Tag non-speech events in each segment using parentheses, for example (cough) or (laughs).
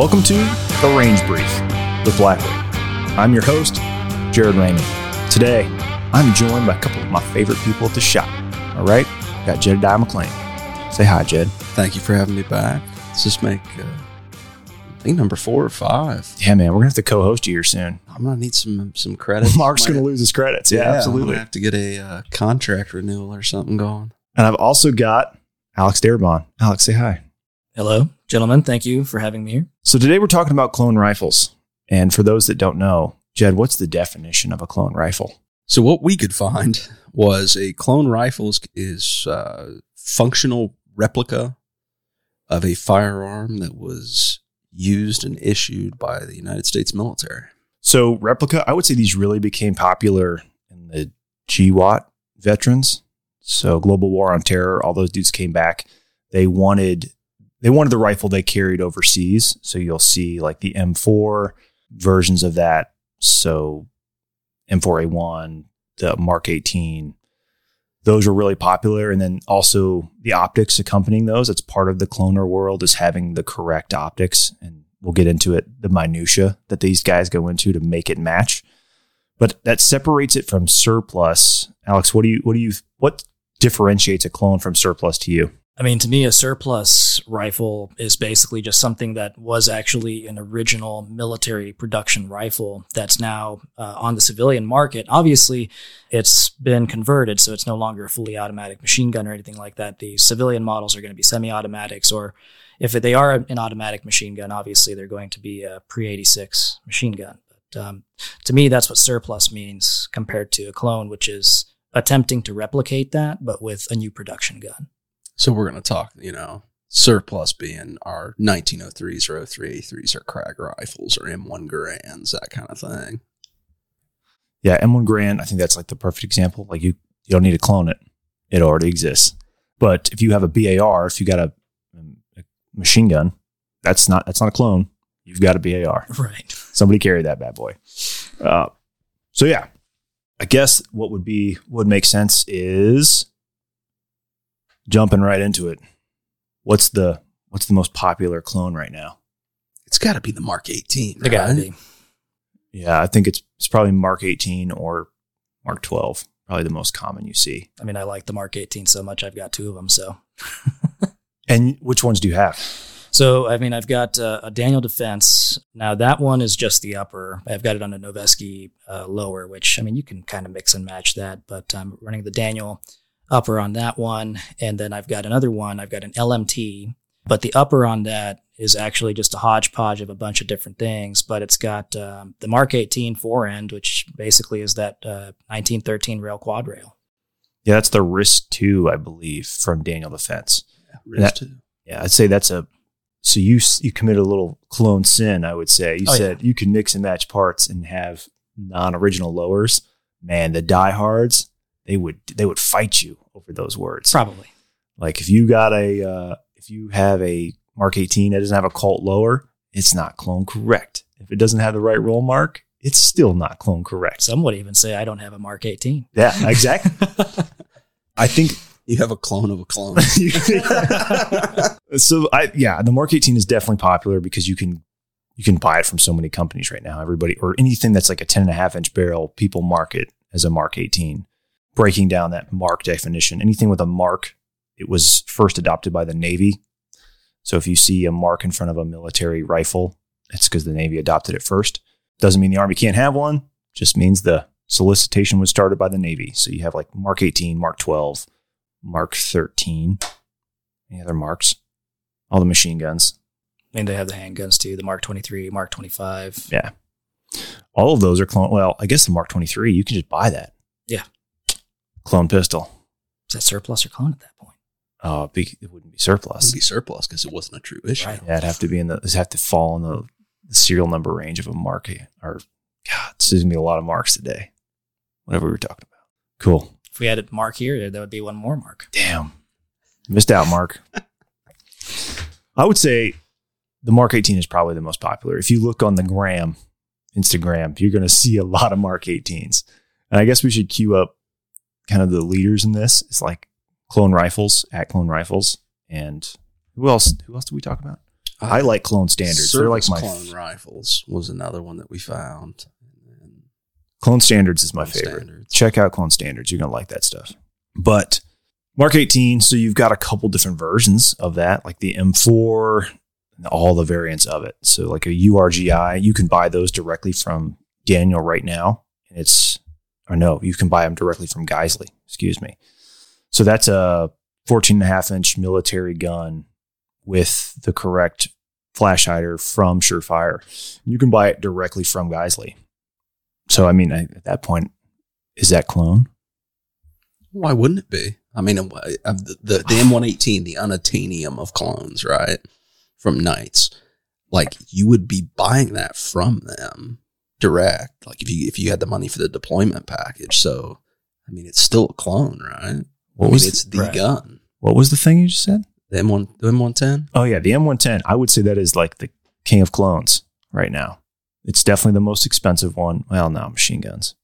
Welcome to The Range Brief with Blackwood. I'm your host, Jared Ramey. Today, I'm joined by a couple of my favorite people at the shop. All right, got Jedediah McLean. Say hi, Jed. Thank you for having me back. Let's just make, uh, I think number four or five. Yeah, man, we're gonna have to co-host you here soon. I'm gonna need some some credits. Mark's gonna lose his credits. Yeah, I'm absolutely. gonna have to get a uh, contract renewal or something going. And I've also got Alex Darabon. Alex, say hi. Hello, gentlemen. Thank you for having me here. So today we're talking about clone rifles. And for those that don't know, Jed, what's the definition of a clone rifle? So what we could find was a clone rifle is, is uh, functional replica of a firearm that was used and issued by the United States military. So replica, I would say these really became popular in the GWOT veterans. So Global War on Terror, all those dudes came back. They wanted they wanted the rifle they carried overseas. So you'll see like the M4 versions of that. So M4A1, the Mark 18, those were really popular. And then also the optics accompanying those. That's part of the cloner world is having the correct optics. And we'll get into it, the minutia that these guys go into to make it match. But that separates it from surplus. Alex, what do you what do you what differentiates a clone from surplus to you? I mean, to me, a surplus rifle is basically just something that was actually an original military production rifle that's now uh, on the civilian market. Obviously, it's been converted, so it's no longer a fully automatic machine gun or anything like that. The civilian models are going to be semi automatics, or if they are an automatic machine gun, obviously they're going to be a pre 86 machine gun. But um, to me, that's what surplus means compared to a clone, which is attempting to replicate that, but with a new production gun. So we're going to talk, you know, surplus being our 1903s or 03A3s or Krag rifles or M1 Garands, that kind of thing. Yeah, M1 Garand, I think that's like the perfect example. Like you you don't need to clone it. It already exists. But if you have a BAR, if you got a, a machine gun, that's not that's not a clone. You've got a BAR. (laughs) Right. Somebody carry that bad boy. Uh, so yeah, I guess what would be would make sense is jumping right into it. What's the what's the most popular clone right now? It's got to be the Mark 18. They gotta right? be. Yeah, I think it's it's probably Mark 18 or Mark 12. Probably the most common you see. I mean, I like the Mark 18 so much. I've got two of them. So, And which ones do you have? so I mean, I've got uh, a Daniel Defense. Now that one is just the upper. I've got it on a Noveske uh, lower, which I mean, you can kind of mix and match that. But I'm running the Daniel upper on that one, and then I've got another one. I've got an LMT, but the upper on that is actually just a hodgepodge of a bunch of different things. But it's got um, the Mark 18 fore end, which basically is that uh, 1913 rail quad rail. Yeah, that's the RIS II, I believe, from Daniel Defense. Riz That- too. Yeah, I'd say that's a so you s- you committed a little clone sin, I would say. You Oh, said you can mix and match parts and have non-original lowers. Man, the diehards, they would they would fight you over those words. Probably. Like if you got a uh, if you have a Mark 18 that doesn't have a Colt lower, it's not clone correct. If it doesn't have the right roll mark, it's still not clone correct. Some would even say I don't have a Mark 18. Yeah, exactly. (laughs) I think You have a clone of a clone. (laughs) so I yeah, the Mark 18 is definitely popular because you can you can buy it from so many companies right now. Everybody or anything that's like a 10 and a half inch barrel, people market as a Mark 18. Breaking down that mark definition, anything with a mark, it was first adopted by the Navy. So if you see a mark in front of a military rifle, it's because the Navy adopted it first. Doesn't mean the Army can't have one, just means the solicitation was started by the Navy. So you have like Mark 18, Mark 12, Mark 13. Any other marks? All the machine guns. And they have the handguns too, the Mark 23, Mark 25. Yeah. All of those are clone. Well, I guess the Mark 23, you can just buy that. Yeah. Clone pistol. Is that surplus or clone at that point? Oh, it'd be, it wouldn't be surplus. It would be surplus because it wasn't a true issue. Right. Yeah, it'd have to be in the, it'd have to fall in the, the serial number range of a mark. Eh, or, God, this is going to be a lot of marks today. Whatever we were talking about. Cool. If we had a mark here, there would be one more mark. Damn. Missed out, Mark. I would say the Mark 18 is probably the most popular. If you look on the gram, Instagram, you're going to see a lot of Mark 18s. And I guess we should queue up kind of the leaders in this. is like Clone Rifles at Clone Rifles. And who else? Who else did we talk about? Uh, I like clone standards. They're like my clone rifles was another one that we found. Clone standards is my Clone favorite. Standards. Check out clone standards. You're gonna like that stuff. But Mark 18, so you've got a couple different versions of that, like the M4 and all the variants of it. So like a URG-I, you can buy those directly from Daniel right now. And it's or no, you can buy them directly from Geissele, excuse me. So that's a 14 and a half inch military gun with the correct flash hider from Surefire. You can buy it directly from Geissele. So I mean, at that point, is that clone? Why wouldn't it be? I mean, uh, the, the, the M118, (sighs) the unattainium of clones, right? From Knights. Like, you would be buying that from them direct. Like, if you if you had the money for the deployment package. So, I mean, it's still a clone, right? What I mean, was it's the right. gun. what was the thing you just said? The M1, the M110? Oh yeah, the M110. I would say that is like the king of clones right now. It's definitely the most expensive one. Well, no, machine guns.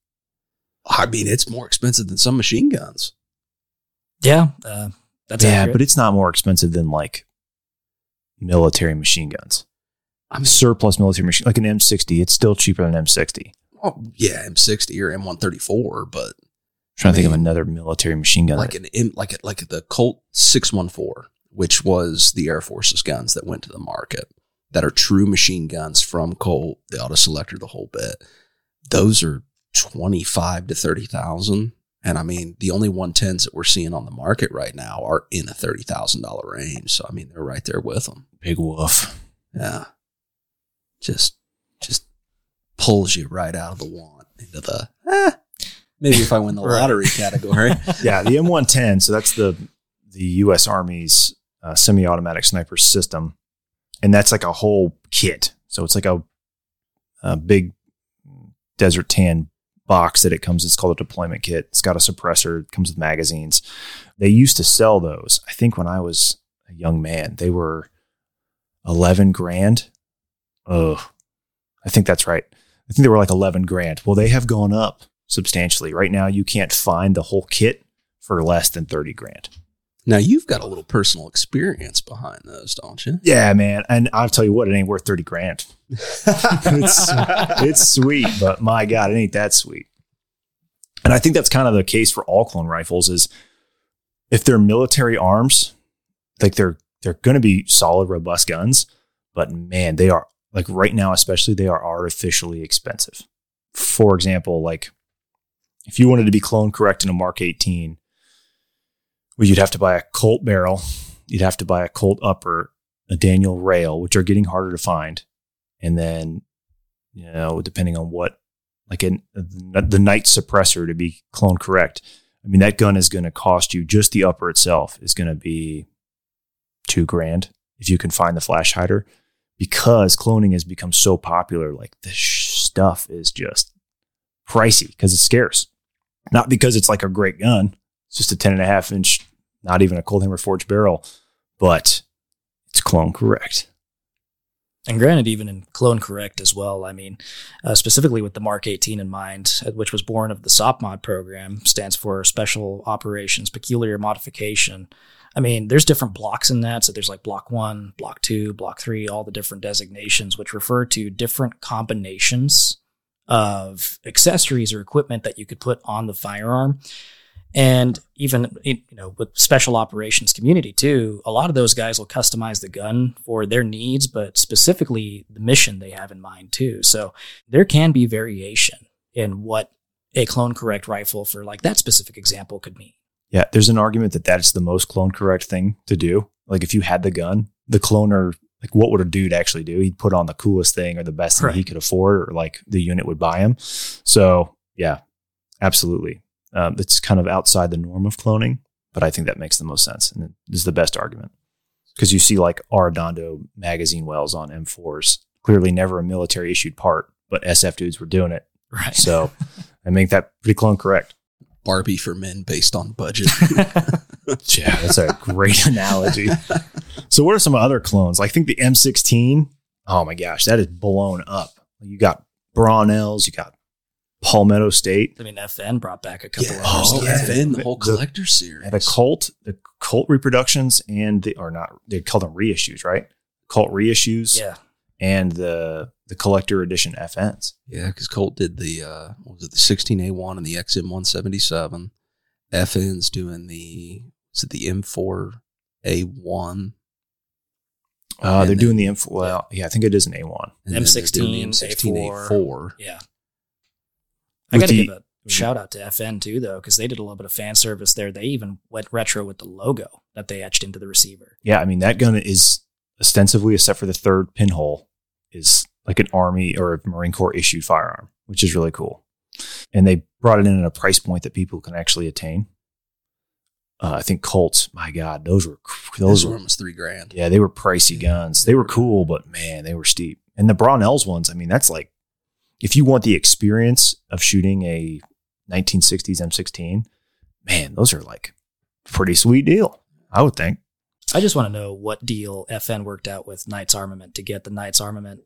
I mean, it's more expensive than some machine guns. Yeah, uh, that's yeah, accurate. but it's not more expensive than like military machine guns. I mean, Surplus military machine, like an M60. It's still cheaper than M60. oh, yeah, M60 or M134, but I'm trying to think of another military machine gun. like an M, like a, like the Colt 614, which was the Air Force's guns that went to the market that are true machine guns from Colt, the auto selector, the whole bit. Those are 25 to 30,000. And I mean, the only 110s that we're seeing on the market right now are in a $30,000 range. So, I mean, they're right there with them. big wolf. Yeah. Just, just pulls you right out of the want into the, eh, maybe if I win the lottery (laughs) category. yeah, the M110. So that's the the U.S. Army's uh, semi-automatic sniper system, and that's like a whole kit. So it's like a, a big desert tan box that it comes. It's called a deployment kit. It's got a suppressor. It comes with magazines. They used to sell those. I think when I was a young man, they were eleven grand. Oh, I think that's right. I think they were like eleven grand. Well, they have gone up substantially. Right now, you can't find the whole kit for less than 30 grand. Now you've got a little personal experience behind those, don't you? Yeah, man. And I'll tell you what, it ain't worth 30 grand. (laughs) it's, it's sweet, but my God, it ain't that sweet. And I think that's kind of the case for all clone rifles is if they're military arms, like they're they're going to be solid, robust guns, but man, they are like right now, especially they are artificially expensive. For example, like if you wanted to be clone correct in a Mark 18, well, you'd have to buy a Colt barrel, you'd have to buy a Colt upper, a Daniel rail, which are getting harder to find, and then you know depending on what like in the night suppressor to be clone correct. I mean that gun is going to cost you just the upper itself is going to be two grand if you can find the flash hider because cloning has become so popular. Like this stuff is just pricey because it's scarce, not because it's like a great gun. It's just a 10 and a half inch, not even a cold hammer forged barrel, but it's clone correct. And granted, even in clone correct as well. I mean, uh, specifically with the Mark 18 in mind, uh, which was born of the SOPMOD program, stands for Special Operations Peculiar Modification. I mean, there's different blocks in that. So there's like block one, block two, block three, all the different designations, which refer to different combinations of accessories or equipment that you could put on the firearm. And even you know with special operations community too, a lot of those guys will customize the gun for their needs, but specifically the mission they have in mind too. So there can be variation in what a clone correct rifle for like that specific example could mean. Yeah, there's an argument that that's the most clone correct thing to do. Like if you had the gun, the cloner, like what would a dude actually do? He'd put on the coolest thing or the best thing he could afford, or like the unit would buy him. So yeah, absolutely. Um, it's kind of outside the norm of cloning, but I think that makes the most sense and it is the best argument because you see like Arredondo magazine wells on M4s, clearly never a military issued part, but SF dudes were doing it. Right. So (laughs) I make that pretty clone correct. Barbie for men based on budget. (laughs) (laughs) Yeah, that's a great analogy. So, what are some other clones? I think the M16. Oh my gosh, that is blown up. You got Brownells, you got Palmetto State, I mean, FN brought back a couple yeah. of Oh, yeah. FN, the whole The- collector series. the Colt, the Colt reproductions, and the or not they call them reissues, right? Colt reissues Yeah. and the the collector edition FNs. Yeah, because Colt did the uh, what was it the 16A1 and the XM 177. FN's doing the is it the M4A1 Uh, And they're then- doing the M4. Well, yeah, I think it is an A1. and then they're doing the M16, M16A4. Yeah. I got to give a shout out to FN too, though, because they did a little bit of fan service there. They even went retro with the logo that they etched into the receiver. Yeah, I mean that gun is ostensibly, except for the third pinhole, is like an Army or a Marine Corps issued firearm, which is really cool. And they brought it in at a price point that people can actually attain. Uh, I think Colts, my God, those were Those those were were almost three grand. yeah, they were pricey guns. They were cool, but man, they were steep. And the Brownells ones, I mean, that's like if you want the experience of shooting a 1960s M16, man, those are like pretty sweet deal. I would think. I just want to know what deal FN worked out with Knights Armament to get the Knights Armament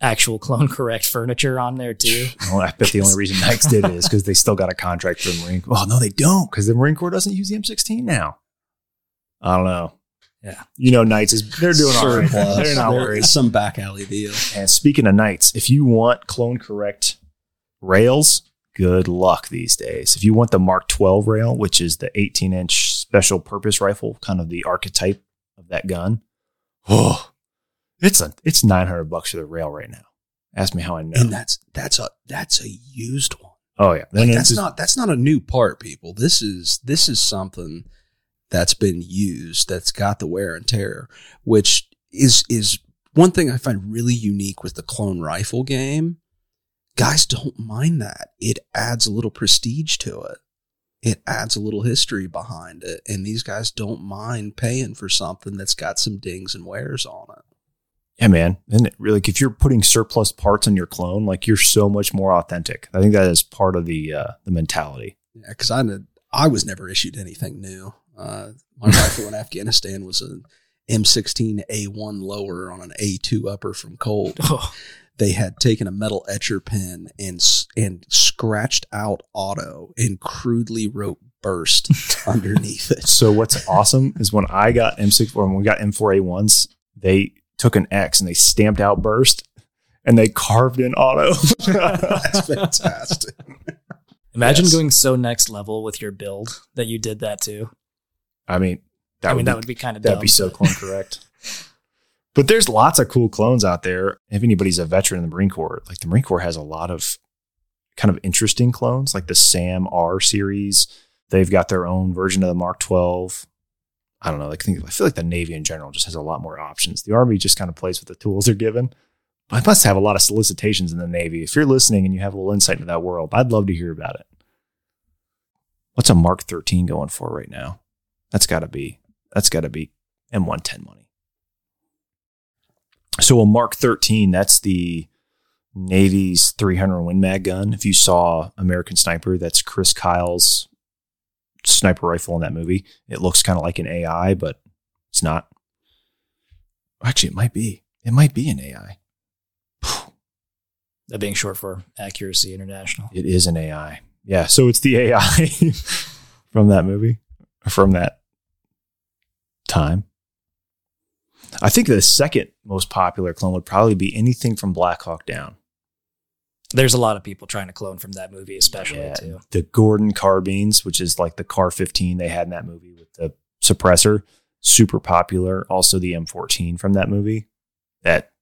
actual clone (laughs) correct furniture on there too. (laughs) Well, I bet the only reason Knights did it is because they still got a contract for the Marine Corps. Well, no, they don't because the Marine Corps doesn't use the M16 now. I don't know. Yeah. You know, Knights is they're doing all right. They're not There worried. some back alley deal. And speaking of Knights, if you want clone correct rails, good luck these days. If you want the Mark 12 rail, which is the 18 inch special purpose rifle, kind of the archetype of that gun, (sighs) oh, it's a it's 900 bucks for the rail right now. Ask me how I know. And that's that's a that's a used one. oh yeah, Like, that's it's- not that's not a new part, people. This is this is something that's been used that's got the wear and tear, which is is one thing I find really unique with the clone rifle game. Guys don't mind that. It adds a little prestige to it. It adds a little history behind it, and these guys don't mind paying for something that's got some dings and wears on it. Yeah, man. And really, like, if you're putting surplus parts on your clone, like you're so much more authentic. I think that is part of the uh, the mentality. Yeah, because I did- I was never issued anything new. Uh, my rifle in Afghanistan was an M16 A1 lower on an A2 upper from Colt. (laughs) Oh, They had taken a metal etcher pen and and scratched out auto and crudely wrote burst (laughs) underneath it. So what's awesome is when I got M6 or when we got M4A1s, they took an X and they stamped out burst and they carved in auto. (laughs) That's fantastic. imagine Yes. going so next level with your build that you did that too. I mean, that I would mean, be, that would be kind of that'd dumb. be so clone (laughs) correct. But there's lots of cool clones out there. If anybody's a veteran in the Marine Corps, like the Marine Corps has a lot of kind of interesting clones, like the SAM-R series. They've got their own version of the Mark 12. I don't know. Like, I feel like the Navy in general just has a lot more options. The Army just kind of plays with the tools they're given. But I must have a lot of solicitations in the Navy. If you're listening and you have a little insight into that world, I'd love to hear about it. What's a Mark 13 going for right now? That's got to be that's got to be M110 money. So a Mark 13, that's the Navy's 300 Win Mag gun. If you saw American Sniper, that's Chris Kyle's sniper rifle in that movie. It looks kind of like an AI, but it's not. Actually, it might be. It might be an AI. (sighs) that being short for Accuracy International. It is an AI. Yeah, so it's the AI (laughs) from that movie, from that time. I think the second most popular clone would probably be anything from Black Hawk Down. There's a lot of people trying to clone from that movie, especially Yeah, too. The Gordon carbines, which is like the CAR-15 they had in that movie with the suppressor, super popular. Also, the M14 from that movie that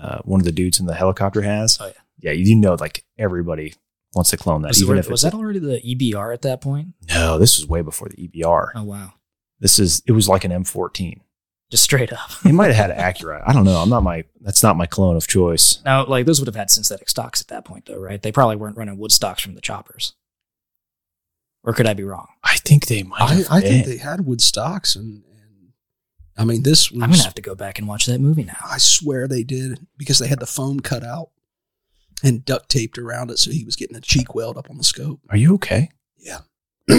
uh, one of the dudes in the helicopter has. Oh, yeah. yeah, you know, like everybody wants to clone that. Was, even was if it's that already the EBR at that point? no, this was way before the EBR. Oh wow, This is it was like an M14. Just straight up. It might have had Acura. I don't know. I'm not my that's not my clone of choice. Now, like those would have had synthetic stocks at that point, though, right? They probably weren't running wood stocks from the choppers. Or could I be wrong? I think they might. I, Have I think been. they had wood stocks and, and I mean this was I'm gonna have to go back and watch that movie now. I swear they did because they had the foam cut out and duct taped around it so he was getting a cheek weld up on the scope. Are you okay? Yeah. (laughs) (laughs) I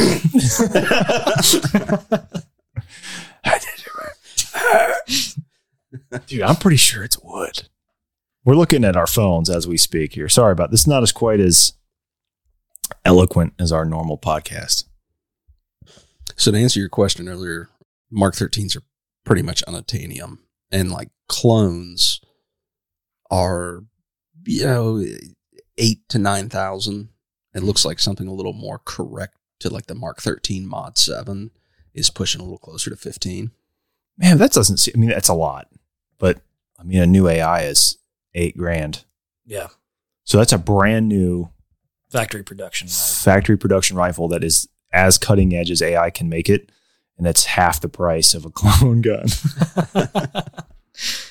did it right. (laughs) Dude, I'm pretty sure it's wood. We're looking at our phones as we speak here. Sorry about this. Not as quite as eloquent as our normal podcast. So to answer your question earlier, Mark 13s are pretty much unobtainium. and like clones are you know eight to nine thousand. It looks like something a little more correct to like the Mark thirteen Mod seven is pushing a little closer to fifteen. Man, that doesn't seem, I mean, that's a lot. But I mean, a new AI is eight grand. Yeah. So that's a brand new Factory production. Right? factory production rifle that is as cutting edge as AI can make it. And that's half the price of a (laughs) clone gun. (laughs)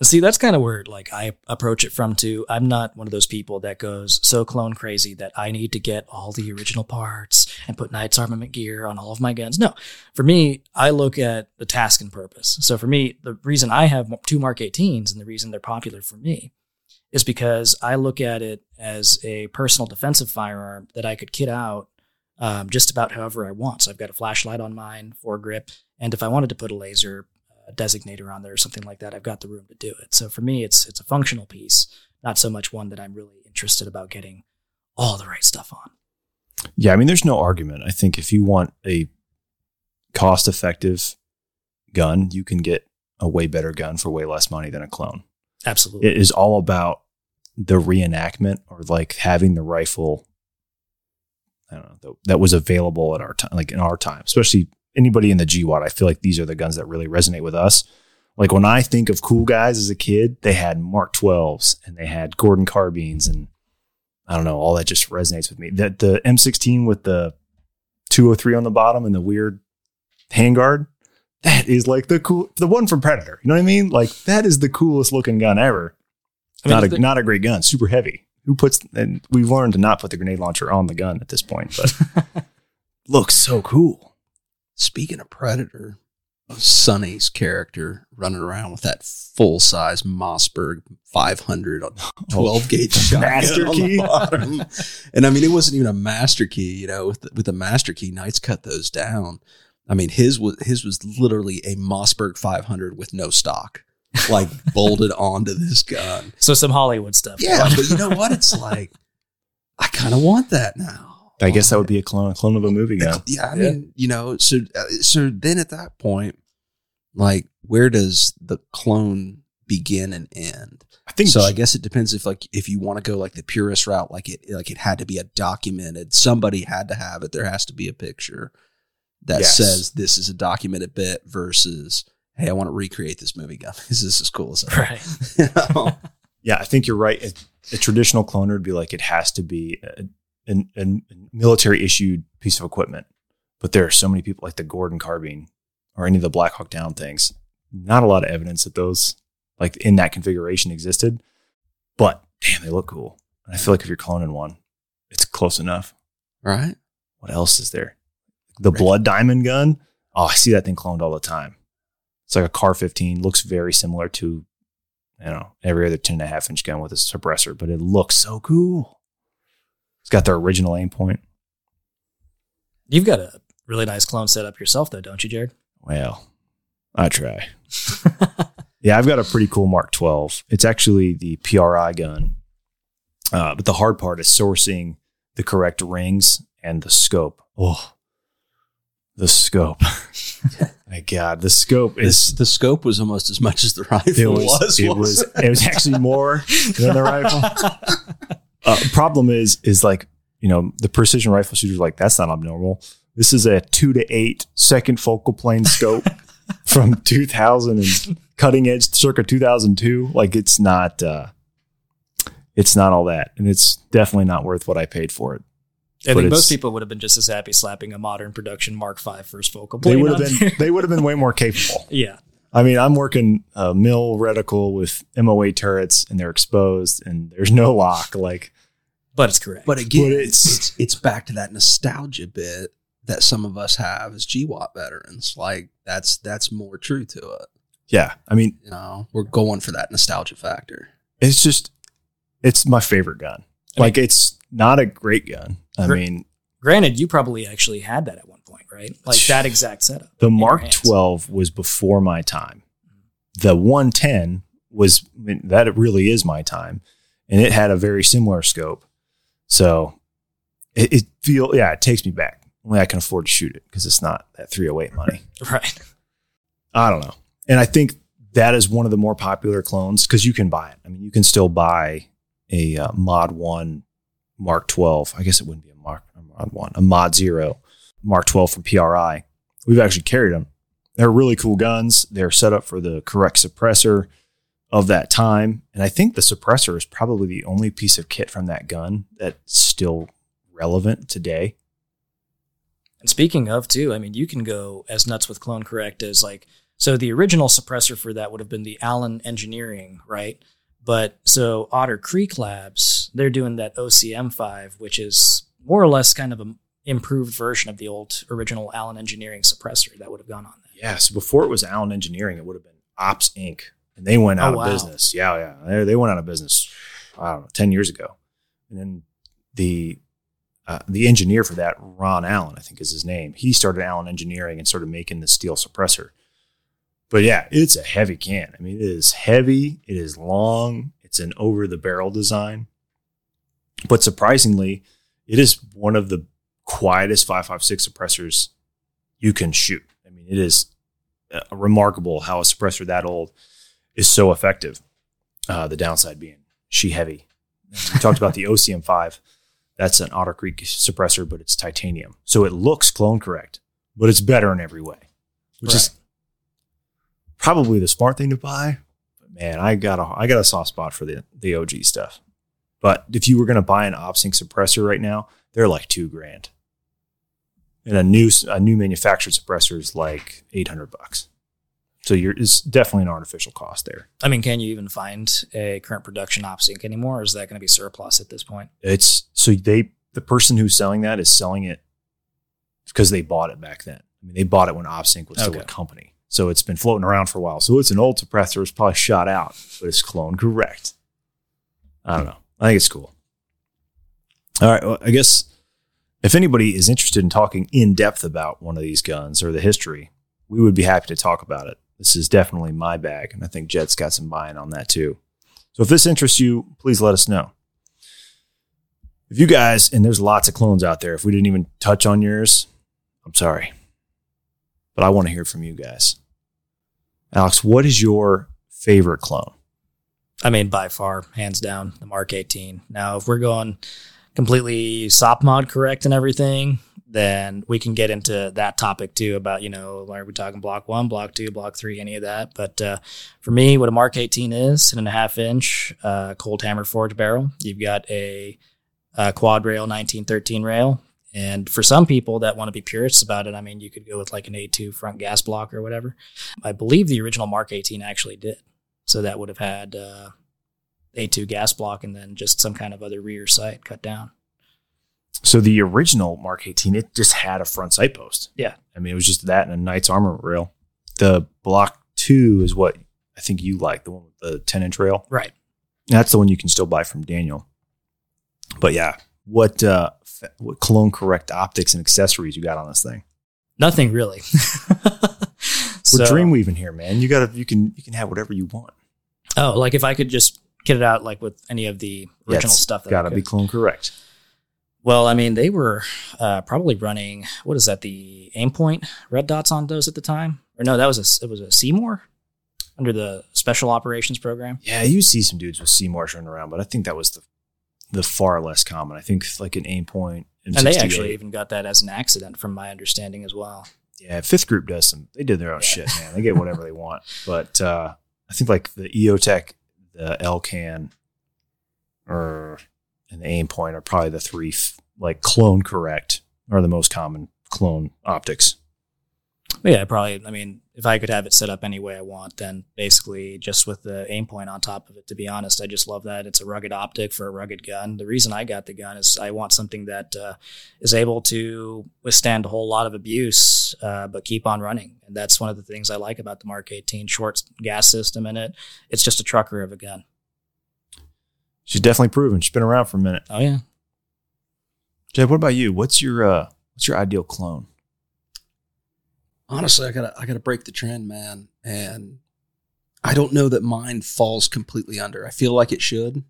See, that's kind of where like I approach it from too. I'm not one of those people that goes so clone crazy that I need to get all the original parts and put Knights armament gear on all of my guns. No, for me, I look at the task and purpose. So for me, the reason I have two Mark 18s and the reason they're popular for me is because I look at it as a personal defensive firearm that I could kit out um, just about however I want. So I've got a flashlight on mine, foregrip, and if I wanted to put a laser uh, designator on there or something like that, I've got the room to do it. So for me, it's it's a functional piece, not so much one that I'm really interested about getting all the right stuff on. Yeah, I mean, there's no argument. I think if you want a cost effective gun, you can get a way better gun for way less money than a clone. Absolutely. It is all about the reenactment or like having the rifle. I don't know that was available at our time, like in our time, especially anybody in the GWOT. I feel like these are the guns that really resonate with us. Like when I think of cool guys as a kid, they had Mark 12s and they had Gordon carbines and I don't know, all that just resonates with me. That the M16 with the 203 on the bottom and the weird handguard, that is like the cool, the one from Predator. You know what I mean? Like that is the coolest looking gun ever. I mean, not a the- not a great gun, super heavy. Who puts? And we've learned to not put the grenade launcher on the gun at this point, but (laughs) looks so cool. Speaking of Predator, Sonny's character running around with that full size Mossberg 500 (laughs) 12 gauge shotgun Master key. And I mean, it wasn't even a master key, you know, with the, with the master key, Knights cut those down. I mean, his was, his was literally a Mossberg 500 with no stock, like (laughs) bolted onto this gun. so some Hollywood stuff. Yeah. But you know what? It's like, I kind of want that now. I guess that would be a clone, a clone of a movie gun. Yeah, I mean, you know, so uh, so then at that point, like, where does the clone begin and end? I think so. I guess it depends if like if you want to go like the purist route, like it like it had to be a documented. Somebody had to have it. There has to be a picture that Yes. says this is a documented bit versus. Hey, I want to recreate this movie gun because (laughs) this is cool as hell. Right. (laughs) You know? yeah, I think you're right. A, a traditional cloner would be like it has to be a, a, a military issued piece of equipment. But there are so many people like the Gordon carbine or any of the Black Hawk Down things. Not a lot of evidence that those like in that configuration existed. But damn, they look cool. And I feel like if you're cloning one, it's close enough. Right? What else is there? The Right. blood diamond gun. Oh, I see that thing cloned all the time. It's like a CAR-15. Looks very similar to, you know, every other 10 and a half inch gun with a suppressor, but it looks so cool. It's got their original Aimpoint. You've got a really nice clone set up yourself, though, don't you, Jared? Well, I try. (laughs) Yeah, I've got a pretty cool Mark 12. It's actually the PRI gun. Uh, but the hard part is sourcing the correct rings and the scope. Oh, the scope. (laughs) My God, the scope is. the scope was almost as much as the rifle It was, was. it was wasn't it was actually more than the rifle. (laughs) Uh, problem is is like you know the precision rifle shooters like that's not abnormal. This is a two to eight second focal plane scope (laughs) from 2000 and cutting edge circa 2002. Like it's not uh, it's not all that, and it's definitely not worth what I paid for it. I But think most people would have been just as happy slapping a modern production Mark V first focal They would have been there. they would have been way more (laughs) capable. yeah. I mean, I'm working a mill reticle with MOA turrets, and they're exposed, and there's no lock. Like But it's correct. But again, But it's, it's- it's it's back to that nostalgia bit that some of us have as GWOT veterans. Like that's that's more true to it. yeah, I mean, You know, we're going for that nostalgia factor. it's just it's my favorite gun. I mean- like it's not a great gun. I Gr- mean, Granted, you probably actually had that at one point, right? Like that exact setup. the Mark hands. 12 was before my time. The 110 was I mean, that really is my time, and it had a very similar scope. So it, it feel yeah, it takes me back. Only I can afford to shoot it because it's not that 308 money. (laughs) Right. I don't know. And I think that is one of the more popular clones because you can buy it. I mean, you can still buy a uh, Mod One Mark Twelve. I guess it wouldn't be a Mark a Mod One, a Mod Zero Mark Twelve from PRI. We've actually carried them. They're really cool guns. They're set up for the correct suppressor of that time, and I think the suppressor is probably the only piece of kit from that gun that's still relevant today. And speaking of too, I mean, you can go as nuts with Clone Correct as like so the original suppressor for that would have been the Allen Engineering, right? But so Otter Creek Labs, they're doing that OCM5, which is more or less kind of an improved version of the old original Allen Engineering suppressor that would have gone on there. Yeah, so before it was Allen Engineering, it would have been Ops Inc. And they went out Oh, of wow. business. Yeah, yeah. They, they went out of business, I don't know, 10 years ago. And then the uh, the engineer for that, Ron Allen, I think is his name, he started Allen Engineering and started making the steel suppressor. But yeah, it's a heavy can. I mean, it is heavy, it is long, it's an over the barrel design. But surprisingly, it is one of the quietest 556 suppressors you can shoot. I mean, it is uh, remarkable how a suppressor that old is so effective. Uh, the downside being she heavy. We talked about the (laughs) OCM five. That's an Otter Creek suppressor, but it's titanium, so it looks clone correct, but it's better in every way, which is probably the smart thing to buy. But man, I got a I got a soft spot for the the OG stuff. But if you were going to buy an Ops Inc suppressor right now, they're like two grand, and a new a new manufactured suppressor is like eight hundred bucks. So you're it's definitely an artificial cost there. I mean, can you even find a current production Ops Inc anymore, or is that going to be surplus at this point? It's so they the person who's selling that is selling it because they bought it back then. I mean, they bought it when Ops Inc was still Okay. a company. So it's been floating around for a while. So it's an old suppressor. It's probably shot out, but it's clone correct. I don't know. I think it's cool. All right. Well, I guess if anybody is interested in talking in depth about one of these guns or the history, we would be happy to talk about it. This is definitely my bag, and I think Jed's got some buy-in on that too. So if this interests you, please let us know. If you guys, and there's lots of clones out there, if we didn't even touch on yours, I'm sorry. But I want to hear from you guys. Alex, what is your favorite clone? I mean, by far, hands down, the Mark 18. Now, if we're going completely SOPMOD correct and everything, then we can get into that topic too about, you know, are we talking block one, block two, block three, any of that. But uh, for me, what a Mark 18 is, 10 and a half inch uh, cold hammer forged barrel. You've got a, uh quad rail 1913 rail. And for some people that want to be purists about it, I mean, you could go with like an A2 front gas block or whatever. I believe the original Mark 18 actually did. So that would have had uh, A2 gas block and then just some kind of other rear sight cut down. So the original Mark 18, it just had a front sight post. Yeah. I mean, it was just that and a Knight's armor rail. The Block 2 is what I think you like, the one with the 10 inch rail. Right. That's the one you can still buy from Daniel. But yeah, what uh, what clone correct optics and accessories you got on this thing? Nothing really. (laughs) We're So- dreamweaving here, man. You gotta you can you can have whatever you want. Oh, like if I could just it out like with any of the original That's stuff that gotta be clone correct. Well, I mean, they were uh, probably running what is that? The Aimpoint red dots on those at the time, or no? That was a it was a C-MORE under the special operations program. Yeah, you see some dudes with C-MOREs running around, but I think that was the the far less common. I think like an Aimpoint And they actually even got that as an accident, from my understanding as well. yeah, fifth group does some. They did their own Yeah. shit, man. They get whatever they want. (laughs) But uh, I think like the EOTech, the ELCAN, or and the Aimpoint are probably the three like clone correct are the most common clone optics. Yeah, probably. I mean, if I could have it set up any way I want, then basically just with the Aimpoint on top of it. To be honest, I just love that it's a rugged optic for a rugged gun. The reason I got the gun is I want something that uh, is able to withstand a whole lot of abuse, uh, but keep on running. And that's one of the things I like about the Mark 18 short gas system in it. It's just a trucker of a gun. She's definitely proven. She's been around for a minute. Oh yeah. Jeb, what about you? What's your uh, what's your ideal clone? Honestly, I gotta I gotta break the trend, man. And I don't know that mine falls completely under. I feel like it should,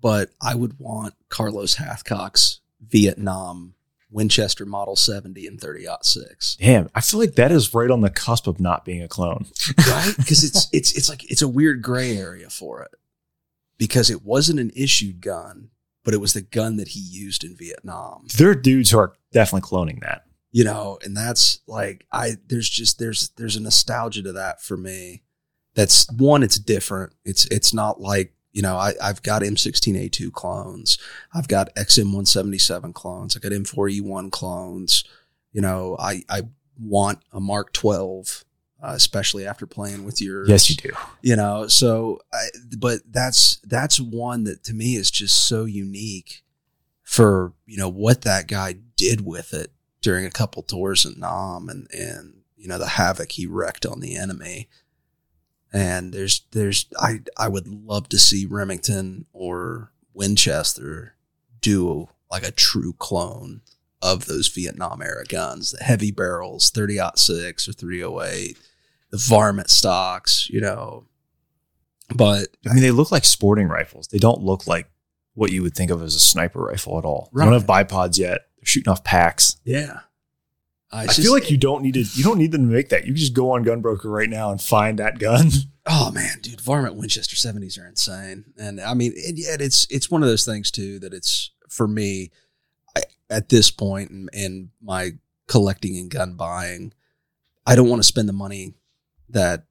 but I would want Carlos Hathcock's Vietnam Winchester Model 70 and 30 six. Damn, I feel like that is right on the cusp of not being a clone. right? Because it's (laughs) it's it's like it's a weird gray area for it because it wasn't an issued gun, but it was the gun that he used in Vietnam. There are dudes who are definitely cloning that. You know, and that's like I there's just there's there's a nostalgia to that for me. That's one, it's different. It's it's not like you know, I, I've got M16A2 clones. I've got XM177 clones. I got M4E1 clones. You know, I, I want a Mark 12, uh, especially after playing with your. Yes, you do. You know, so, I, but that's, that's one that to me is just so unique for, you know, what that guy did with it during a couple tours in Nam and, and, you know, the havoc he wrecked on the enemy. And there's there's I I would love to see Remington or Winchester do like a true clone of those Vietnam era guns, the heavy barrels, 30 six or 308, the varmint stocks, you know. But I mean, they look like sporting rifles. They don't look like what you would think of as a sniper rifle at all. Right. They don't have bipods yet. They're shooting off packs. yeah, I feel like you don't need to. You don't need them to make that. You can just go on Gunbroker right now and find that gun. (laughs) Oh man, dude, varmint Winchester seventies are insane, and I mean, and yet it's it's one of those things too that it's for me I, at this point in, in my collecting and gun buying, I don't want to spend the money that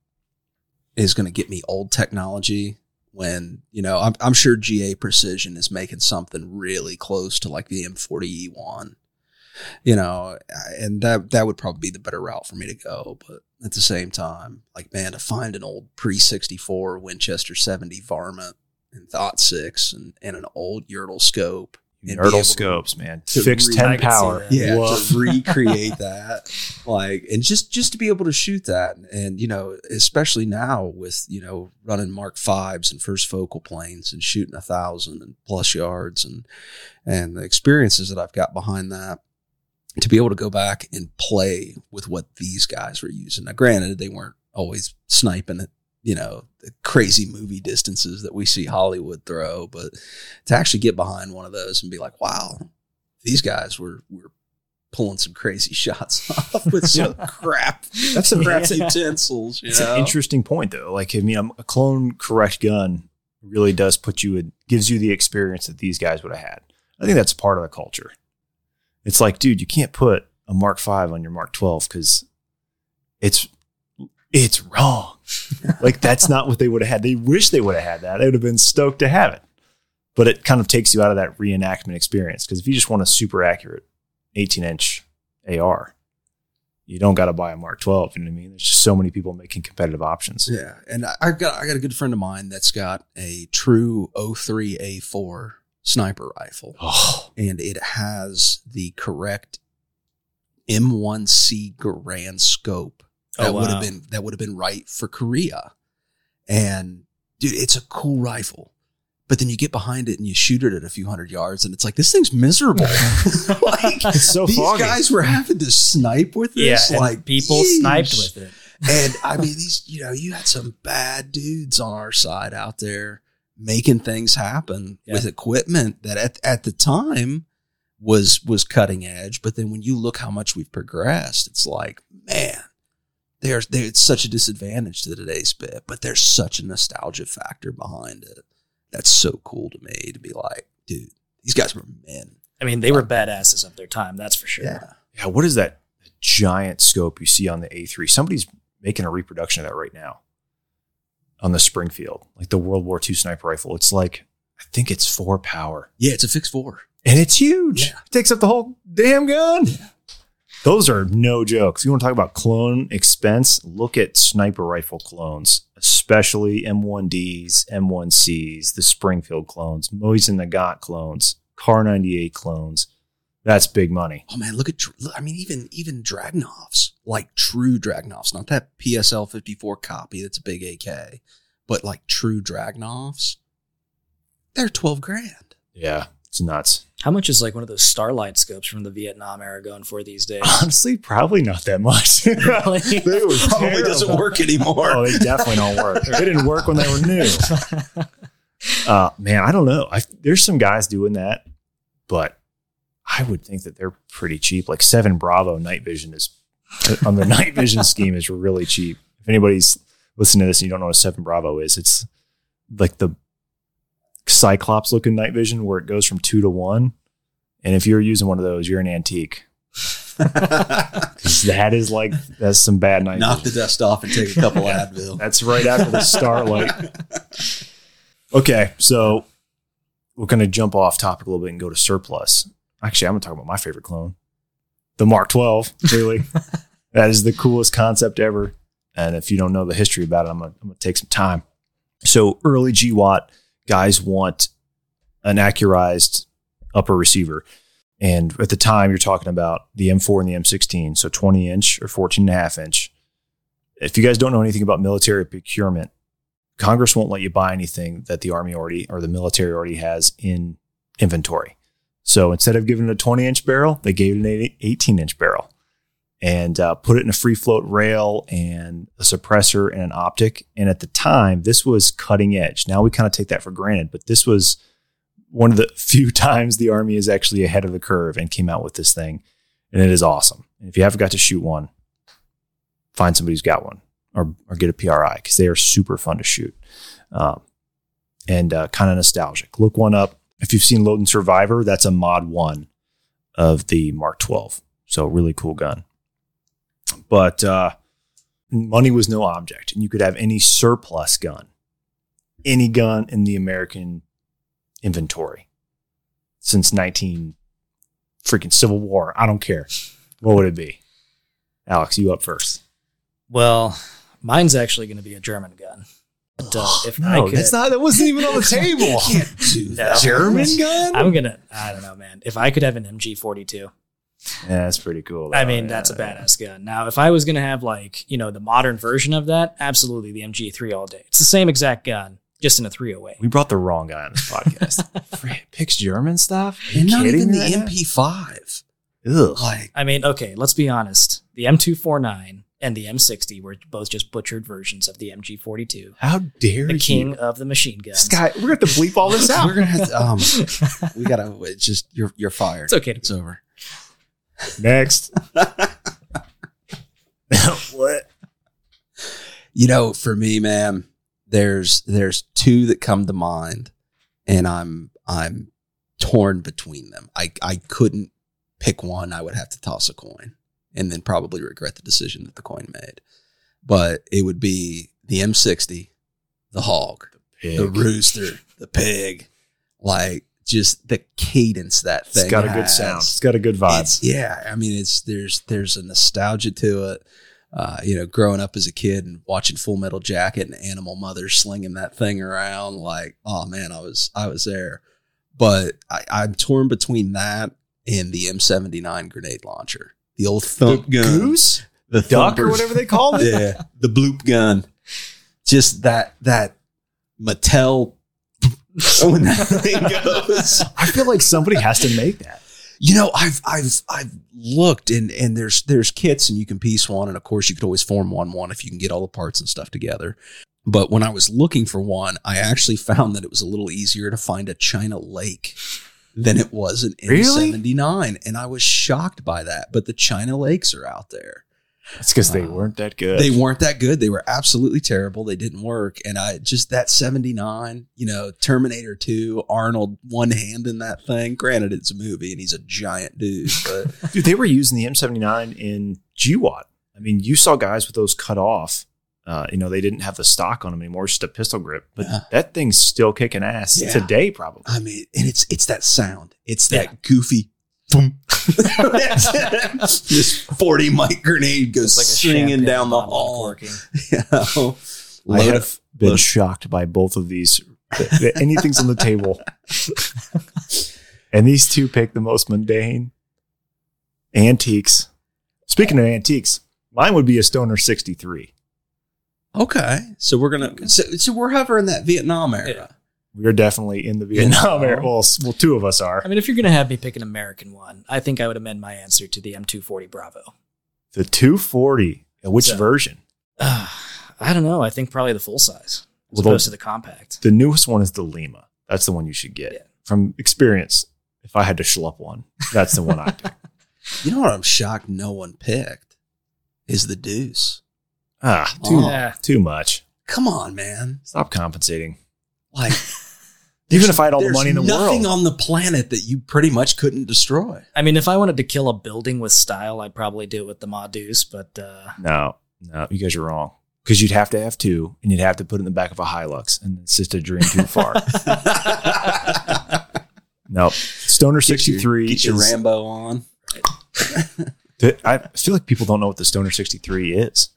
is going to get me old technology when you know I'm, I'm sure GA Precision is making something really close to like the M40E1 you know, and that that would probably be the better route for me to go. But at the same time, like man, to find an old pre sixty four Winchester seventy varmint and Thought six and, and an old Unertl scope. And be Nerdle to- scopes, man. to Fixed re- ten power. yeah, Woof. to (laughs) recreate that, like, and just just to be able to shoot that, and you know, especially now with you know running Mark fives and first focal planes and shooting a thousand and plus yards, and and the experiences that I've got behind that, to be able to go back and play with what these guys were using. Now, granted, they weren't always sniping at you know the crazy movie distances that we see Hollywood throw, but to actually get behind one of those and be like, wow, these guys were were pulling some crazy (laughs) shots off with some crap That's a crap (laughs) a, utensils. Know? an interesting point though. Like I mean, a clone correct gun really does put you in, gives you the experience that these guys would have had. I think that's part of the culture. It's like, dude, you can't put a Mark Five on your Mark Twelve because it's it's wrong. like that's not what they would have had. They wish they would have had that. They would have been stoked to have it. But it kind of takes you out of that reenactment experience because if you just want a super accurate 18 inch AR, you don't got to buy a Mark 12. You know what I mean? There's just so many people making competitive options. Yeah, and I- I've got I got a good friend of mine that's got a true 03A4 sniper rifle, Oh, and it has the correct M1C Garand scope Oh, that Oh, would have been that would have been right for Korea. And dude, it's a cool rifle. But then you get behind it and you shoot it at a few hundred yards, and it's like this thing's miserable. (laughs) (laughs) like it's so these foggy. guys were having to snipe with this. and like people geez. sniped with it. And I mean, these, you know, you had some bad dudes on our side out there making things happen Yeah. with equipment that at, at the time was was cutting edge. But then when you look how much we've progressed, it's like, man, there's there it's such a disadvantage to today's bit, but there's such a nostalgia factor behind it. That's so cool to me to be like, dude, these guys were men. I mean, they were badasses of their time, that's for sure. Yeah. yeah, what is that giant scope you see on the A3? Somebody's making a reproduction of that right now on the Springfield, like the World War II sniper rifle. It's like, I think it's four power. Yeah, it's a fixed four. And it's huge. Yeah. It takes up the whole damn gun. Those are no jokes. You want to talk about clone expense? Look at sniper rifle clones, especially M1Ds, M1Cs, the Springfield clones, Mosin Nagant clones, Kar 98 clones. That's big money. Oh man, look at I mean even even Dragunovs, like true Dragunovs, not that PSL 54 copy that's a big AK, but like true Dragunovs. They're 12 grand. Yeah, it's nuts. How much is like one of those Starlight scopes from the Vietnam era going for these days? Honestly, probably not that much. (laughs) (laughs) Really? they were Probably doesn't work anymore. Oh, they definitely don't work. They didn't work when they were new. (laughs) Uh, man, I don't know. I, there's some guys doing that, but I would think that they're pretty cheap. Like seven Bravo night vision is on the night vision scheme is really cheap. If anybody's listening to this and you don't know what seven Bravo is, it's like the Cyclops looking night vision where it goes from two to one. And if you're using one of those, you're an antique. (laughs) that is like that's some bad night. Knock vision. the dust off and take a couple Advil. That's right after the starlight. Okay, so we're going to jump off topic a little bit and go to surplus. Actually, I'm going to talk about my favorite clone, the Mark 12. Really, (laughs) that is the coolest concept ever. And if you don't know the history about it, I'm going to take some time. So early GWOT guys want an accurized upper receiver. And at the time, you're talking about the M4 and the M16, so 20 inch or 14 and a half inch. If you guys don't know anything about military procurement, Congress won't let you buy anything that the Army already or the military already has in inventory. So instead of giving it a 20 inch barrel, they gave it an 18 inch barrel and uh, put it in a free float rail and a suppressor and an optic. And at the time, this was cutting edge. Now we kind of take that for granted, but this was one of the (laughs) few times the Army is actually ahead of the curve and came out with this thing. And it is awesome. And if you haven't got to shoot one, find somebody who's got one or, or get a PRI because they are super fun to shoot um, and uh, kind of nostalgic. Look one up. If you've seen Lone Survivor, that's a mod one of the Mark 12. So, really cool gun. But uh, money was no object, and you could have any surplus gun, any gun in the American inventory since 19 freaking Civil War. I don't care. What would it be? Alex, you up first. Well, mine's actually going to be a German gun. But, uh, if I could, not. That wasn't even on the (laughs) table. Can't do that. German gun. I'm gonna. I don't know, man. If I could have an MG42, Yeah, that's pretty cool. I mean, Yeah. that's a badass gun. Now, if I was gonna have like you know the modern version of that, absolutely the MG3 all day. It's the same exact gun, just in a 308. We brought the wrong guy on this podcast. (laughs) Picks German stuff? Are you And not kidding even the right? MP5. Ugh. Like, I mean, okay, let's be honest. The M249 and the M60 were both just butchered versions of the MG42, How dare the you? king of the machine guns. This guy, we're going to have to bleep all this (laughs) out. we're gonna have to, um, (laughs) we gotta just you're you're fired. It's okay It's over. Next. (laughs) (laughs) what? You know, for me, man, there's there's two that come to mind, and I'm I'm torn between them. I I couldn't pick one. I would have to toss a coin, and then probably regret the decision that the coin made. But it would be the M60, the hog, the rooster, the pig, like just the cadence that thing. It's got a good sound. It's got a good vibe. It's, yeah, I mean, it's there's there's a nostalgia to it. Uh, you know, growing up as a kid and watching Full Metal Jacket and Animal Mother slinging that thing around, like, oh man, I was I was there. But I, I'm torn between that and the M79 grenade launcher, the old thump gun, Goose? the Duck thumper- or whatever they call it? (laughs) yeah, the bloop gun. Just that that Mattel (laughs) when that thing goes. I feel like somebody has to make that. You know, I've I've I've looked and and there's there's kits and you can piece one and of course you could always form one one if you can get all the parts and stuff together. But when I was looking for one, I actually found that it was a little easier to find a China Lake than it was an Really? M79 and I was shocked by that. But the China Lakes are out there. It's because they Wow. weren't that good. They weren't that good. They were absolutely terrible. They didn't work. And I just that 79, you know, Terminator 2, Arnold one hand in that thing. Granted, it's a movie and he's a giant dude, but (laughs) Dude, they were using the M79 in GWOT. I mean, you saw guys with those cut off. Uh, you know, they didn't have the stock on them anymore, just a pistol grip. But Yeah. that thing's still kicking ass Yeah. today, probably. I mean, and it's it's that sound. It's that goofy boom. this 40 mic grenade goes It's like a swinging down the hall. corking. (laughs) You know? I Load have been load- shocked by both of these. Th- th- Anything's on the table. and these two pick the most mundane antiques. Speaking of antiques, mine would be a Stoner 63. Okay. So we're gonna so, so we're hovering that Vietnam era. Yeah. We are definitely in the Vietnam era. Vietnam. Well, s- well, two of us are. I mean, if you're gonna have me pick an American one, I think I would amend my answer to the M240 Bravo. The 240. Uh, Which So- version? Uh, (sighs) I don't know. I think probably the full size as Well, the- opposed to the compact. The newest one is the Lima. That's the one you should get. Yeah. From experience, if I had to schlup one, that's the one I pick. (laughs) You know what I'm shocked no one picked is the deuce. Ah, too, Yeah. too much. Come on, man. Stop compensating. Like (laughs) Even if I had all the money in the nothing world. Nothing on the planet that you pretty much couldn't destroy. I mean, if I wanted to kill a building with style, I'd probably do it with the Ma Deuce, but uh, No, no, you guys are wrong. Because you'd have to have two, and you'd have to put it in the back of a Hilux, and it's just a dream too far. (laughs) no, Stoner Get your- sixty three. Get your Rambo on. (laughs) I feel like people don't know what the Stoner sixty three is.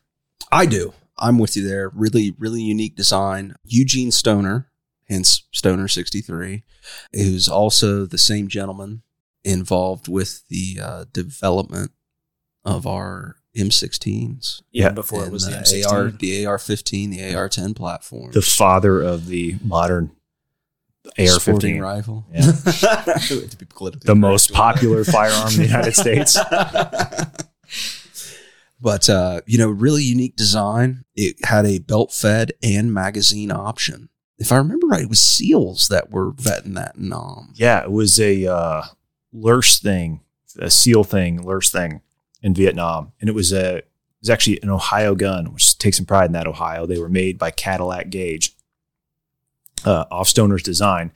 I do. I'm with you there. Really, really unique design. Eugene Stoner, hence Stoner 63, who's also the same gentleman involved with the uh, development of our M16s. even Yeah, before it was the the M16. AR, the AR-15, the AR-10 platform. The father of the modern AR-15 rifle. Yeah. (laughs) (laughs) To be politically the most popular firearm in the United States. (laughs) but uh, you know, really unique design. It had a belt fed and magazine option. If I remember right, it was seals that were vetting that in um, Yeah, it was a uh, thing, a SEAL thing, Lurch thing in Vietnam, and it was a it was actually an Ohio gun, which takes some pride in that. Ohio, they were made by Cadillac Gage, uh, off Stoner's design,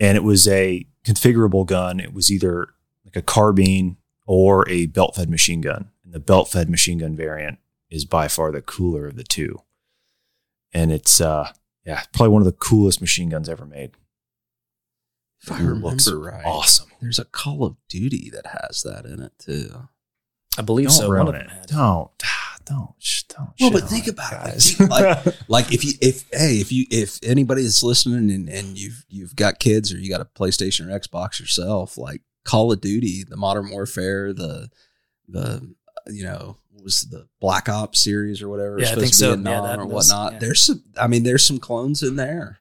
and it was a configurable gun. It was either like a carbine or a belt-fed machine gun, and the belt-fed machine gun variant is by far the cooler of the two, and it's uh yeah probably one of the coolest machine guns ever made. If I It looks remember right, Awesome. there's a Call of Duty that has that in it too. I believe Don't so. Ruin of it. them had. Don't, ah, don't, sh- don't. Well, but think it, about it, like, guys. think- like- (laughs) Like if you if hey if you if anybody is listening and, and you've you've got kids or you got a PlayStation or Xbox yourself, like Call of Duty, the Modern Warfare, the the you know was the Black Ops series or whatever Yeah, I supposed think to so. be in Yeah, that or whatnot. yeah. There's some I mean there's some clones in there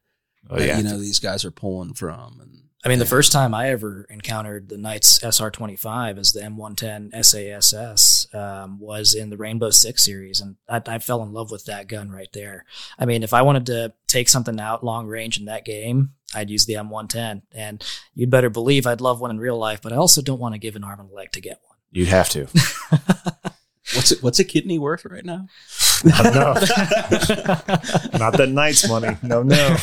oh, that yeah. you know these guys are pulling from and I mean, the first time I ever encountered the Knights SR25 as the M110 SASS um, was in the Rainbow Six series, and I, I fell in love with that gun right there. I mean, if I wanted to take something out long range in that game, I'd use the M110, and you'd better believe I'd love one in real life. But I also don't want to give an arm and a leg to get one. You'd have to. (laughs) what's it what's a kidney worth right now? Not enough. (laughs) Not that night's money. No, no.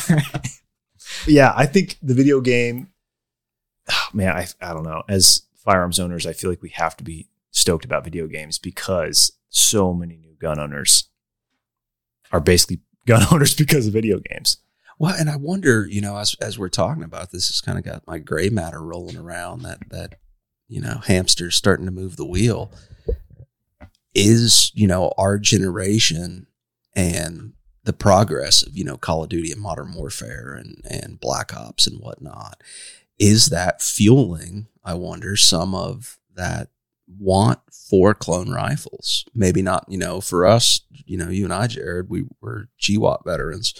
yeah, I think the video game. oh, man, I I don't know. As firearms owners, I feel like we have to be stoked about video games because so many new gun owners are basically (laughs) gun owners because of video games. Well, and I wonder, you know, as as we're talking about this, it's kind of got my gray matter rolling around. That that you know, hamster's starting to move the wheel. Is you know our generation and the progress of you know Call of Duty and Modern Warfare and and Black Ops and whatnot is that fueling? I wonder some of that want for clone rifles. Maybe not, you know, for us, you know, you and I, Jared, we were GWOT veterans.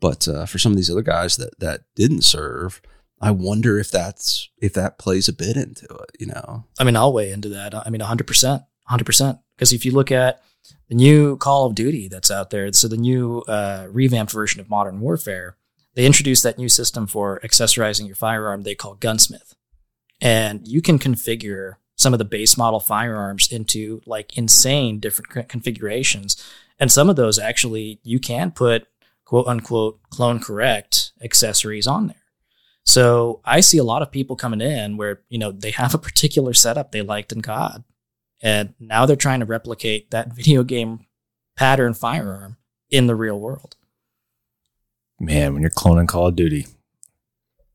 But uh, for some of these other guys that that didn't serve, I wonder if that's if that plays a bit into it. You know, I mean, I'll weigh into that. I mean, 100%. 100%. Because if you look at the new Call of Duty that's out there, so the new uh, revamped version of Modern Warfare, they introduced that new system for accessorizing your firearm they call Gunsmith. And you can configure some of the base model firearms into like insane different configurations. And some of those actually you can put quote unquote clone correct accessories on there. So I see a lot of people coming in where, you know, they have a particular setup they liked in COD. And now they're trying to replicate that (laughs) video game pattern firearm in the real world. Man, when you're cloning Call of Duty,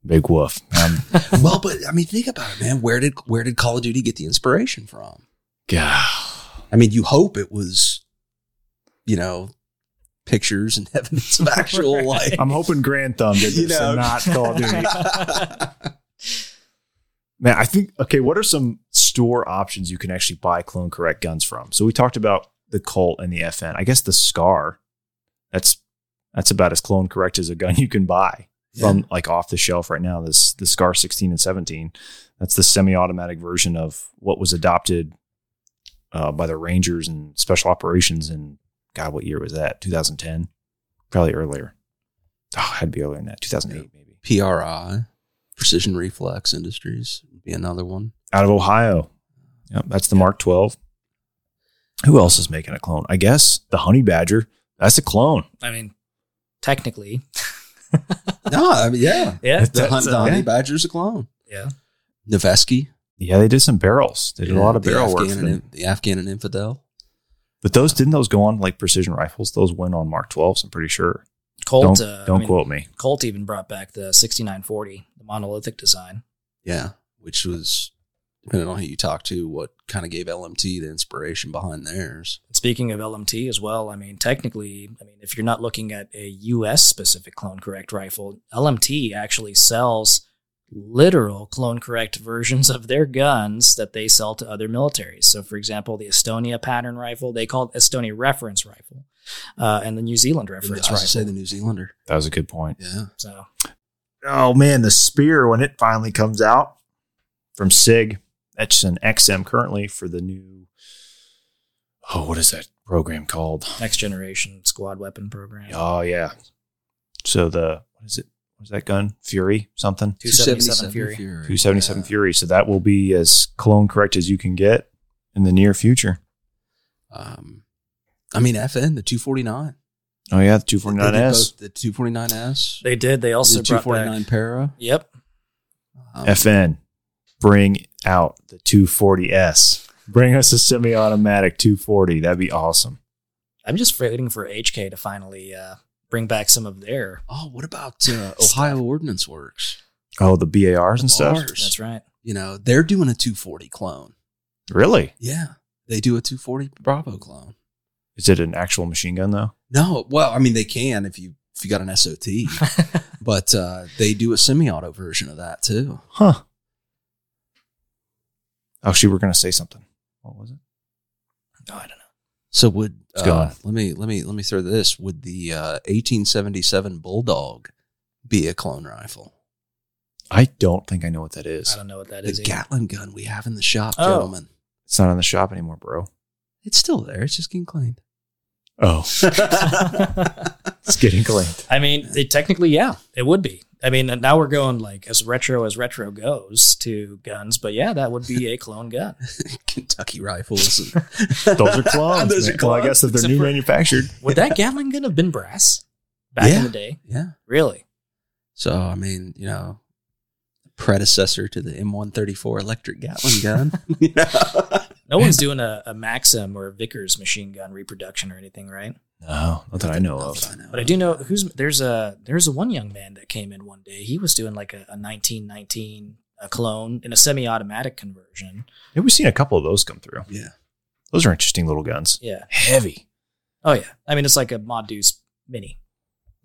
big woof. Um, (laughs) well, but I mean, think about it, man. Where did where did Call of Duty get the inspiration from? God. I mean, you hope it was, you know, pictures and (laughs) evidence of actual Right. like. I'm hoping Garand Thumb did (laughs) You this and not Call of Duty. (laughs) Man, I think okay. What are some store options you can actually buy clone correct guns from? So we talked about the Colt and the FN. I guess the Scar. That's that's about as clone correct as a gun you can buy from like off the shelf right now. This the Scar 16 and 17. That's the semi-automatic version of what was adopted uh, by the Rangers and Special Operations in God, what year was that? 2010, probably earlier. Oh, it had to be earlier than that. 2008 maybe. PRI. Precision Reflex Industries would be another one. Out of Ohio. Yep, that's the Mark 12. Who else is making a clone? I guess the Honey Badger. That's a clone. I mean, technically, (laughs) No, I mean, yeah. (laughs) yeah, The, That's- Hun- the Honey yeah. Badger's a clone. yeah. Noveske. Yeah, they did some barrels. They did a lot of the barrel work. Afghan for them. and, the Afghan and Infidel. But those didn't those go on like precision rifles? Those went on Mark 12s, I'm pretty sure. Colt. don't uh, don't I mean, quote me. Colt even brought back the 6940, the monolithic design. Yeah, which was depending on who you talk to, what kind of gave LMT the inspiration behind theirs. Speaking of LMT as well, I mean, technically, I mean, if you're not looking at a U.S. specific clone correct rifle, LMT actually sells literal clone correct versions of their guns that they sell to other militaries. So, for example, the Estonia pattern rifle, they call it Estonia reference rifle, uh, and the New Zealand I reference was rifle. to say the New Zealander. That was a good point. Yeah, so, Oh man, the spear when it finally comes out from SIG, that's an XM currently for the new. Oh, what is that program called? next generation squad weapon program. Oh yeah. So the what is it? What is that gun? Fury something? 277 Fury. Two seventy seven Yeah. Fury. So that will be as clone correct as you can get in the near future. Um, I mean FN the two forty nine. Oh yeah, the two forty nine S. The two forty nine S. They did. They also the two brought forty back. Para. Yep. Um, FN, bring out the two forty S. Bring us a semi automatic two forty. That'd be awesome. I'm just waiting for HK to finally uh, bring back some of their. Oh, what about uh, (laughs) Ohio Ordnance Works? Oh, the BARs and stuff. Bars. That's right. You know, they're doing a 240 clone. Really? Yeah, they do a 240 Bravo clone. Is it an actual machine gun though? No, well, I mean they can if you if you got an SOT, (laughs) but uh, they do a semi-auto version of that too. Huh. Oh, she were gonna say something. What was it? No, I don't know. So would Let's uh, on. let me let me let me throw this. Would the uh, 1877 Bulldog be a clone rifle? I don't think I know what that is. I don't know what that The is. either. Gatling gun we have in the shop, Oh. gentlemen. It's not in the shop anymore, bro. It's still there. It's just getting cleaned. Oh, (laughs) it's getting cleaned. I mean, it, technically, yeah, it would be. I mean, now we're going like as retro as retro goes to guns, but yeah, that would be a clone gun. (laughs) Kentucky rifles. (laughs) Those are clones. (laughs) Those man. are Well, I guess if they're Except new for- manufactured. Would that Gatling gun have been brass back Yeah. in the day? yeah. Really? So I mean, you know, predecessor to the M134 electric Gatling gun. You know? No one's (laughs) doing a, a Maxim or a Vickers machine gun reproduction or anything, right? No, not that I know of. that I know But I do know who's there's a there's a one young man that came in one day. He was doing like a, a 1919 a clone in a semi-automatic conversion. Yeah, we've seen a couple of those come through. Yeah. Those are interesting little guns. Yeah. Heavy. Oh yeah. I mean, it's like a Ma Deuce Mini.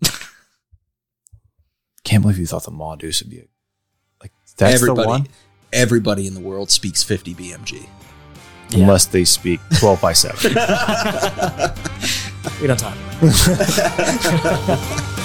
(laughs) Can't believe you thought the Ma Deuce would be a, like that's everybody, the one. everybody in the world speaks 50 BMG. Yeah. Unless they speak twelve by seven. (laughs) We don't talk. (laughs)